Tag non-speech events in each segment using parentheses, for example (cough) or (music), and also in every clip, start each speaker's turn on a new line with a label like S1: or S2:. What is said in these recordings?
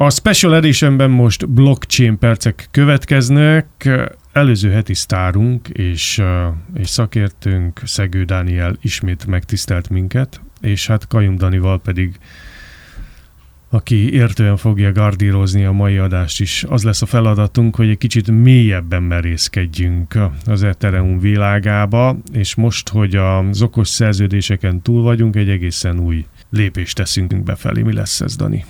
S1: A Special Editionben most blockchain percek következnek. Előző heti sztárunk és, és szakértőnk Szegő Dániel ismét megtisztelt minket, és hát Kajum Danival pedig aki értően fogja gardírozni a mai adást is. Az lesz a feladatunk, hogy egy kicsit mélyebben merészkedjünk az Ethereum világába, és most, hogy az okos szerződéseken túl vagyunk, egy egészen új lépést teszünk befelé. Mi lesz ez, Dani?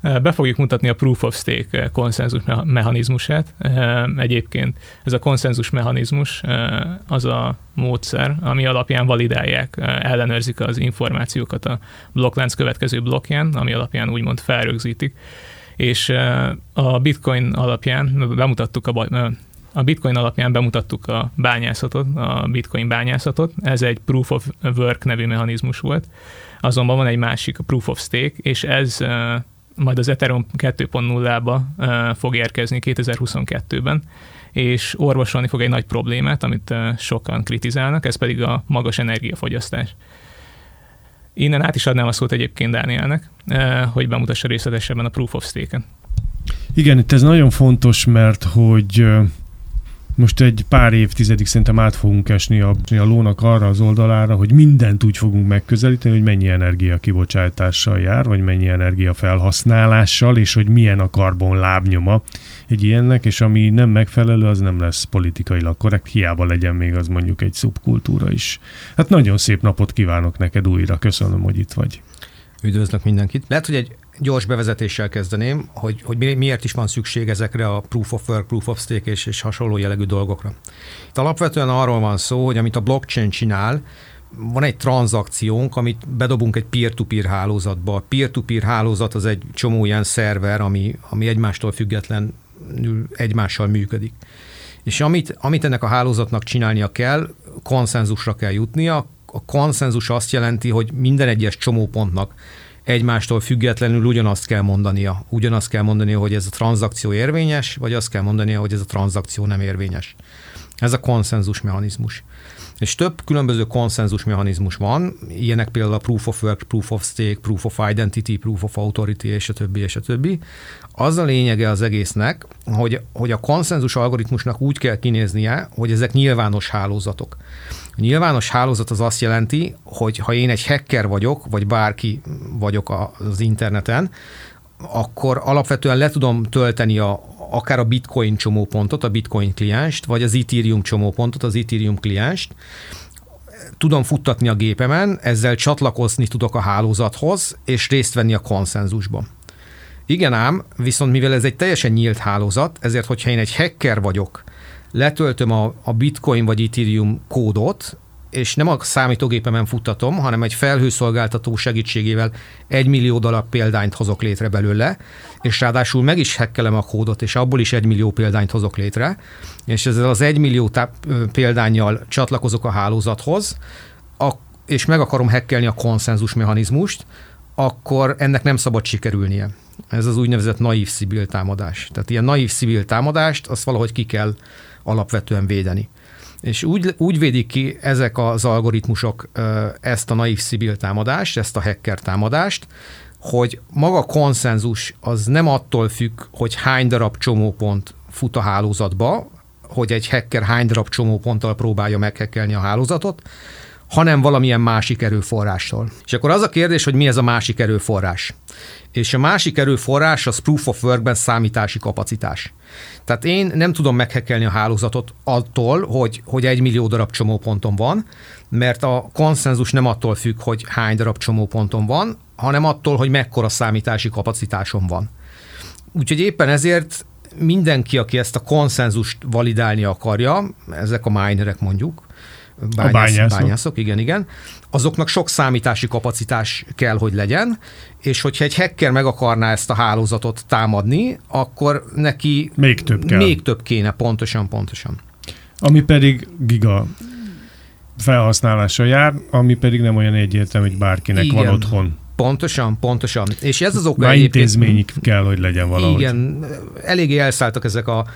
S2: Be fogjuk mutatni a Proof of Stake konszenzus mechanizmusát. Egyébként ez a konszenzus mechanizmus az a módszer, ami alapján validálják, ellenőrzik az információkat a blokklánc következő blokkján, ami alapján úgymond felrögzítik. És a bitcoin alapján bemutattuk a a bitcoin alapján bemutattuk a bányászatot, a bitcoin bányászatot. Ez egy proof of work nevű mechanizmus volt. Azonban van egy másik, a proof of stake, és ez majd az Ethereum 2.0-ba fog érkezni 2022-ben, és orvosolni fog egy nagy problémát, amit sokan kritizálnak, ez pedig a magas energiafogyasztás. Innen át is adnám a szót egyébként Dánielnek, hogy bemutassa részletesebben a Proof of Stake-en.
S1: Igen, itt ez nagyon fontos, mert hogy most egy pár évtizedig szerintem át fogunk esni a, a lónak arra az oldalára, hogy mindent úgy fogunk megközelíteni, hogy mennyi energia kibocsátással jár, vagy mennyi energia felhasználással, és hogy milyen a karbon lábnyoma egy ilyennek, és ami nem megfelelő, az nem lesz politikailag korrekt, hiába legyen még az mondjuk egy szubkultúra is. Hát nagyon szép napot kívánok neked újra, köszönöm, hogy itt vagy.
S3: Üdvözlök mindenkit. Lehet, hogy egy gyors bevezetéssel kezdeném, hogy, hogy miért is van szükség ezekre a proof of work, proof of stake és, és hasonló jellegű dolgokra. Itt alapvetően arról van szó, hogy amit a blockchain csinál, van egy tranzakciónk, amit bedobunk egy peer-to-peer hálózatba. A peer-to-peer hálózat az egy csomó ilyen szerver, ami, ami egymástól független egymással működik. És amit, amit ennek a hálózatnak csinálnia kell, konszenzusra kell jutnia. A konszenzus azt jelenti, hogy minden egyes csomópontnak egymástól függetlenül ugyanazt kell mondania. Ugyanazt kell mondania, hogy ez a tranzakció érvényes, vagy azt kell mondania, hogy ez a tranzakció nem érvényes. Ez a konszenzus mechanizmus. És több különböző konszenzus mechanizmus van, ilyenek például a proof of work, proof of stake, proof of identity, proof of authority, és a többi, és a többi. Az a lényege az egésznek, hogy, hogy a konszenzus algoritmusnak úgy kell kinéznie, hogy ezek nyilvános hálózatok. A nyilvános hálózat az azt jelenti, hogy ha én egy hacker vagyok, vagy bárki vagyok az interneten, akkor alapvetően le tudom tölteni a, akár a bitcoin csomópontot, a bitcoin klienst, vagy az ethereum csomópontot, az ethereum klienst, tudom futtatni a gépemen, ezzel csatlakozni tudok a hálózathoz, és részt venni a konszenzusban. Igen ám, viszont mivel ez egy teljesen nyílt hálózat, ezért, hogyha én egy hacker vagyok, letöltöm a, a bitcoin vagy ethereum kódot, és nem a számítógépemen futtatom, hanem egy felhőszolgáltató segítségével egy millió darab példányt hozok létre belőle, és ráadásul meg is hekkelem a kódot, és abból is egy millió példányt hozok létre, és ezzel az egy millió táp- példányjal csatlakozok a hálózathoz, a, és meg akarom hekkelni a konszenzus mechanizmust, akkor ennek nem szabad sikerülnie. Ez az úgynevezett naív szibil támadás. Tehát ilyen naív szibil támadást, azt valahogy ki kell alapvetően védeni. És úgy, úgy védik ki ezek az algoritmusok ezt a naív szibil támadást, ezt a hacker támadást, hogy maga konszenzus az nem attól függ, hogy hány darab csomópont fut a hálózatba, hogy egy hacker hány darab csomóponttal próbálja meghekkelni a hálózatot, hanem valamilyen másik erőforrástól. És akkor az a kérdés, hogy mi ez a másik erőforrás. És a másik erőforrás az proof of workben számítási kapacitás. Tehát én nem tudom meghekelni a hálózatot attól, hogy, hogy egy millió darab csomóponton van, mert a konszenzus nem attól függ, hogy hány darab csomóponton van, hanem attól, hogy mekkora számítási kapacitásom van. Úgyhogy éppen ezért mindenki, aki ezt a konszenzust validálni akarja, ezek a minerek mondjuk,
S1: bányász, a bányászok.
S3: bányászok, igen, igen, azoknak sok számítási kapacitás kell, hogy legyen, és hogyha egy hacker meg akarná ezt a hálózatot támadni, akkor neki
S1: még több, kell.
S3: még több kéne, pontosan, pontosan.
S1: Ami pedig giga felhasználása jár, ami pedig nem olyan egyértelmű, hogy bárkinek Igen. van otthon.
S3: Pontosan, pontosan. És ez az oka
S1: Már intézményig kell, hogy legyen valahogy.
S3: Igen, eléggé elszálltak ezek a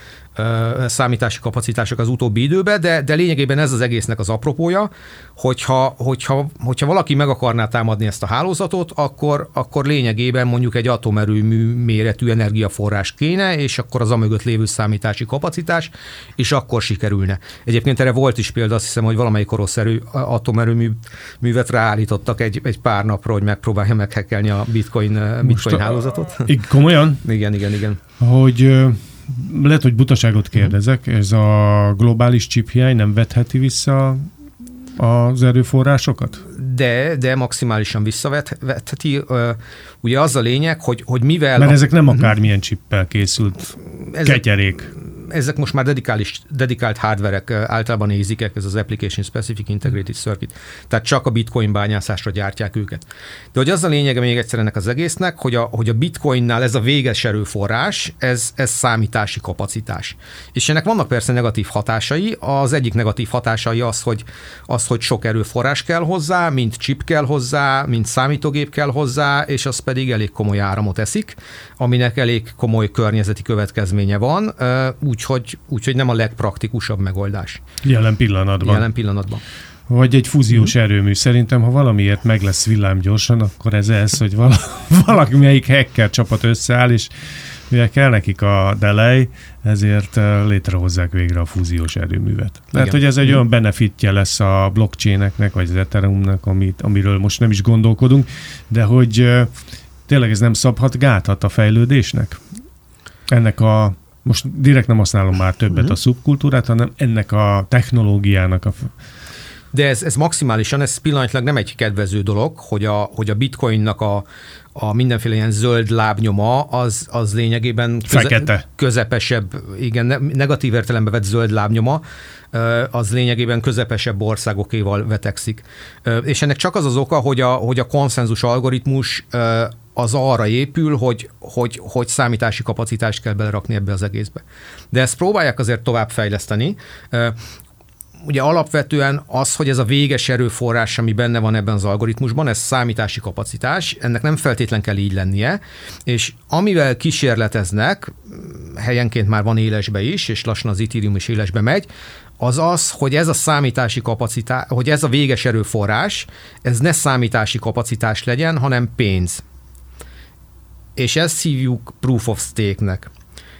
S3: számítási kapacitások az utóbbi időben, de, de lényegében ez az egésznek az apropója, hogyha, hogyha, hogyha valaki meg akarná támadni ezt a hálózatot, akkor, akkor lényegében mondjuk egy atomerőmű méretű energiaforrás kéne, és akkor az amögött lévő számítási kapacitás, és akkor sikerülne. Egyébként erre volt is példa, azt hiszem, hogy valamelyik orosz erő, atomerőmű művet ráállítottak egy, egy pár napra, hogy megpróbálja meghekelni a bitcoin, bitcoin a, hálózatot.
S1: Komolyan?
S3: igen, igen, igen.
S1: Hogy lehet, hogy butaságot kérdezek, ez a globális chip hiány nem vetheti vissza az erőforrásokat?
S3: De, de maximálisan visszavetheti. Ugye az a lényeg, hogy, hogy mivel...
S1: Mert ezek nem akármilyen csippel készült ezek, ketyerék
S3: ezek most már dedikális, dedikált hardverek, általában ézikek, ez az Application Specific Integrated Circuit, tehát csak a bitcoin bányászásra gyártják őket. De hogy az a lényege még egyszer ennek az egésznek, hogy a, hogy a bitcoinnál ez a véges erőforrás, ez, ez számítási kapacitás. És ennek vannak persze negatív hatásai. Az egyik negatív hatásai az, hogy, az, hogy sok erőforrás kell hozzá, mint chip kell hozzá, mint számítógép kell hozzá, és az pedig elég komoly áramot eszik, aminek elég komoly környezeti következménye van. Úgy úgyhogy, úgyhogy nem a legpraktikusabb megoldás.
S1: Jelen pillanatban.
S3: Jelen pillanatban.
S1: Vagy egy fúziós mm. erőmű. Szerintem, ha valamiért meg lesz villám gyorsan, akkor ez ez, hogy vala, (laughs) valaki melyik hacker csapat összeáll, és mivel kell nekik a delay, ezért eh, létrehozzák végre a fúziós erőművet. Lehet, Igen. hogy ez egy mm. olyan benefitje lesz a blockchaineknek, vagy az Ethereumnak, amit, amiről most nem is gondolkodunk, de hogy tényleg ez nem szabhat gátat a fejlődésnek? Ennek a most direkt nem használom már többet uh-huh. a szubkultúrát, hanem ennek a technológiának a
S3: de ez, ez maximálisan, ez pillanatlag nem egy kedvező dolog, hogy a, hogy a bitcoinnak a, a mindenféle ilyen zöld lábnyoma, az, az lényegében
S1: köze,
S3: közepesebb, igen, negatív értelemben vett zöld lábnyoma, az lényegében közepesebb országokéval vetekszik. És ennek csak az az oka, hogy a, hogy a konszenzus algoritmus az arra épül, hogy, hogy, hogy számítási kapacitást kell belerakni ebbe az egészbe. De ezt próbálják azért tovább fejleszteni. Ugye alapvetően az, hogy ez a véges erőforrás, ami benne van ebben az algoritmusban, ez számítási kapacitás, ennek nem feltétlen kell így lennie, és amivel kísérleteznek, helyenként már van élesbe is, és lassan az Ethereum is élesbe megy, az az, hogy ez a számítási kapacitás, hogy ez a véges erőforrás, ez ne számítási kapacitás legyen, hanem pénz és ezt hívjuk proof of stake-nek.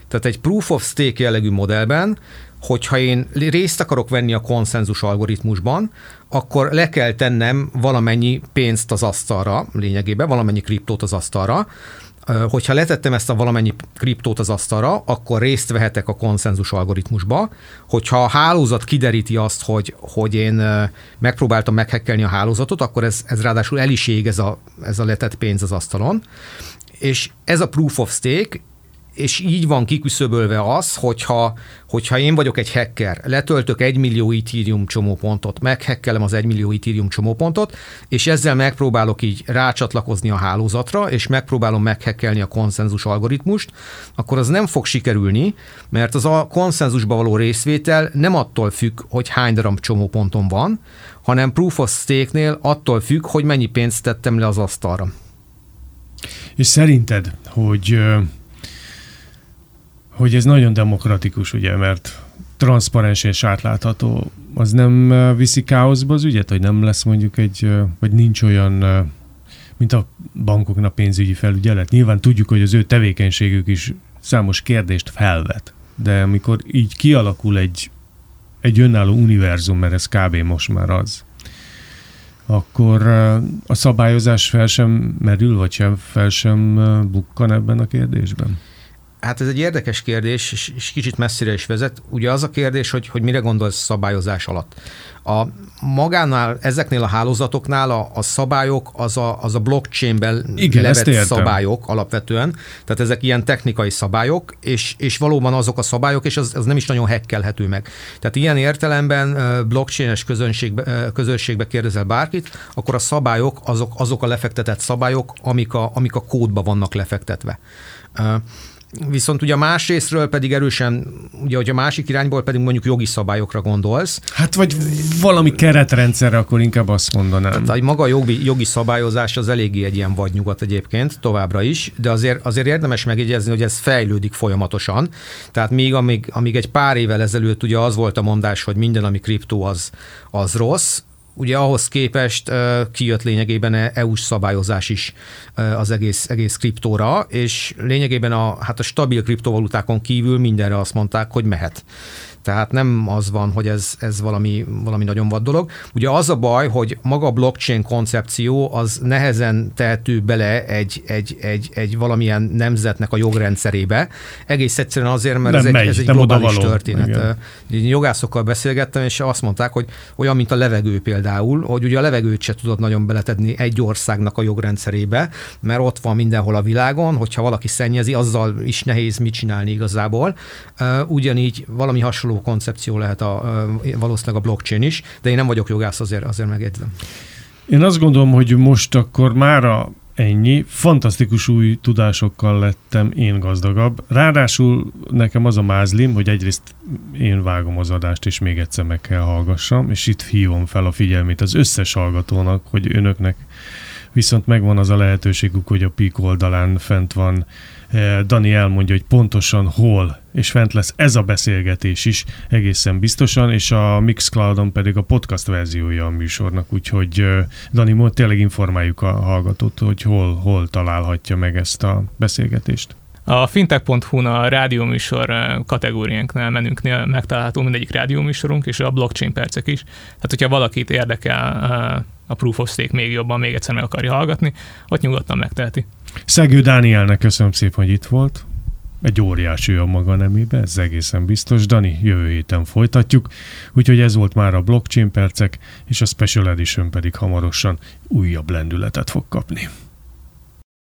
S3: Tehát egy proof of stake jellegű modellben, hogyha én részt akarok venni a konszenzus algoritmusban, akkor le kell tennem valamennyi pénzt az asztalra, lényegében valamennyi kriptót az asztalra, Hogyha letettem ezt a valamennyi kriptót az asztalra, akkor részt vehetek a konszenzus algoritmusba. Hogyha a hálózat kideríti azt, hogy, hogy én megpróbáltam meghekkelni a hálózatot, akkor ez, ez ráadásul el is ég ez a, ez a letett pénz az asztalon és ez a proof of stake, és így van kiküszöbölve az, hogyha, hogyha én vagyok egy hacker, letöltök egy millió Ethereum csomópontot, meghekkelem az egy millió Ethereum csomópontot, és ezzel megpróbálok így rácsatlakozni a hálózatra, és megpróbálom meghekkelni a konszenzus algoritmust, akkor az nem fog sikerülni, mert az a konszenzusba való részvétel nem attól függ, hogy hány darab csomóponton van, hanem proof of stake-nél attól függ, hogy mennyi pénzt tettem le az asztalra.
S1: És szerinted, hogy, hogy ez nagyon demokratikus, ugye, mert transzparens és átlátható, az nem viszi káoszba az ügyet, hogy nem lesz mondjuk egy, vagy nincs olyan, mint a bankoknak pénzügyi felügyelet. Nyilván tudjuk, hogy az ő tevékenységük is számos kérdést felvet, de amikor így kialakul egy, egy önálló univerzum, mert ez kb. most már az, akkor a szabályozás fel sem merül, vagy sem fel sem bukkan ebben a kérdésben?
S3: Hát ez egy érdekes kérdés, és kicsit messzire is vezet. Ugye az a kérdés, hogy, hogy mire gondolsz szabályozás alatt. A magánál, ezeknél a hálózatoknál a, a szabályok az a, az a blockchainben
S1: Igen, levett
S3: szabályok alapvetően, tehát ezek ilyen technikai szabályok, és, és valóban azok a szabályok, és az, az nem is nagyon hekkelhető meg. Tehát ilyen értelemben blockchain-es közönségbe, közönségbe kérdezel bárkit, akkor a szabályok azok, azok a lefektetett szabályok, amik a, amik a kódba vannak lefektetve. Viszont ugye a más részről pedig erősen, ugye, hogy a másik irányból pedig mondjuk jogi szabályokra gondolsz.
S1: Hát vagy valami keretrendszerre, akkor inkább azt mondanám.
S3: Tehát maga a jogi, jogi szabályozás az eléggé egy ilyen vadnyugat egyébként továbbra is, de azért, azért érdemes megjegyezni, hogy ez fejlődik folyamatosan. Tehát még amíg, amíg egy pár évvel ezelőtt ugye az volt a mondás, hogy minden, ami kriptó, az, az rossz, ugye ahhoz képest kijött lényegében EU-s szabályozás is az egész, egész kriptóra, és lényegében a, hát a stabil kriptovalutákon kívül mindenre azt mondták, hogy mehet. Tehát nem az van, hogy ez, ez valami, valami nagyon vad dolog. Ugye az a baj, hogy maga a blockchain koncepció az nehezen tehető bele egy, egy, egy, egy valamilyen nemzetnek a jogrendszerébe. Egész egyszerűen azért, mert nem ez, megy, egy, ez egy globális történet. Igen. Jogászokkal beszélgettem, és azt mondták, hogy olyan, mint a levegő például, hogy ugye a levegőt se tudod nagyon beletedni egy országnak a jogrendszerébe, mert ott van mindenhol a világon, hogyha valaki szennyezi, azzal is nehéz mit csinálni igazából. Ugyanígy valami hasonló hasonló koncepció lehet a, valószínűleg a blockchain is, de én nem vagyok jogász, azért, azért megjegyzem.
S1: Én azt gondolom, hogy most akkor mára ennyi. Fantasztikus új tudásokkal lettem én gazdagabb. Ráadásul nekem az a mázlim, hogy egyrészt én vágom az adást, és még egyszer meg kell hallgassam, és itt hívom fel a figyelmét az összes hallgatónak, hogy önöknek viszont megvan az a lehetőségük, hogy a PIK oldalán fent van Eh, Dani elmondja, hogy pontosan hol, és fent lesz ez a beszélgetés is egészen biztosan, és a Mixcloudon pedig a podcast verziója a műsornak, úgyhogy Dani, tényleg informáljuk a hallgatót, hogy hol, hol találhatja meg ezt a beszélgetést.
S2: A fintech.hu-n a rádióműsor kategóriánknál, menünknél megtalálható mindegyik rádióműsorunk, és a blockchain percek is. Tehát, hogyha valakit érdekel a Proof of Stake még jobban, még egyszer meg akarja hallgatni, ott nyugodtan megteheti.
S1: Szegő Dánielnek köszönöm szépen, hogy itt volt. Egy óriási a maga nemébe, ez egészen biztos. Dani, jövő héten folytatjuk. Úgyhogy ez volt már a blockchain percek, és a Special Edition pedig hamarosan újabb lendületet fog kapni.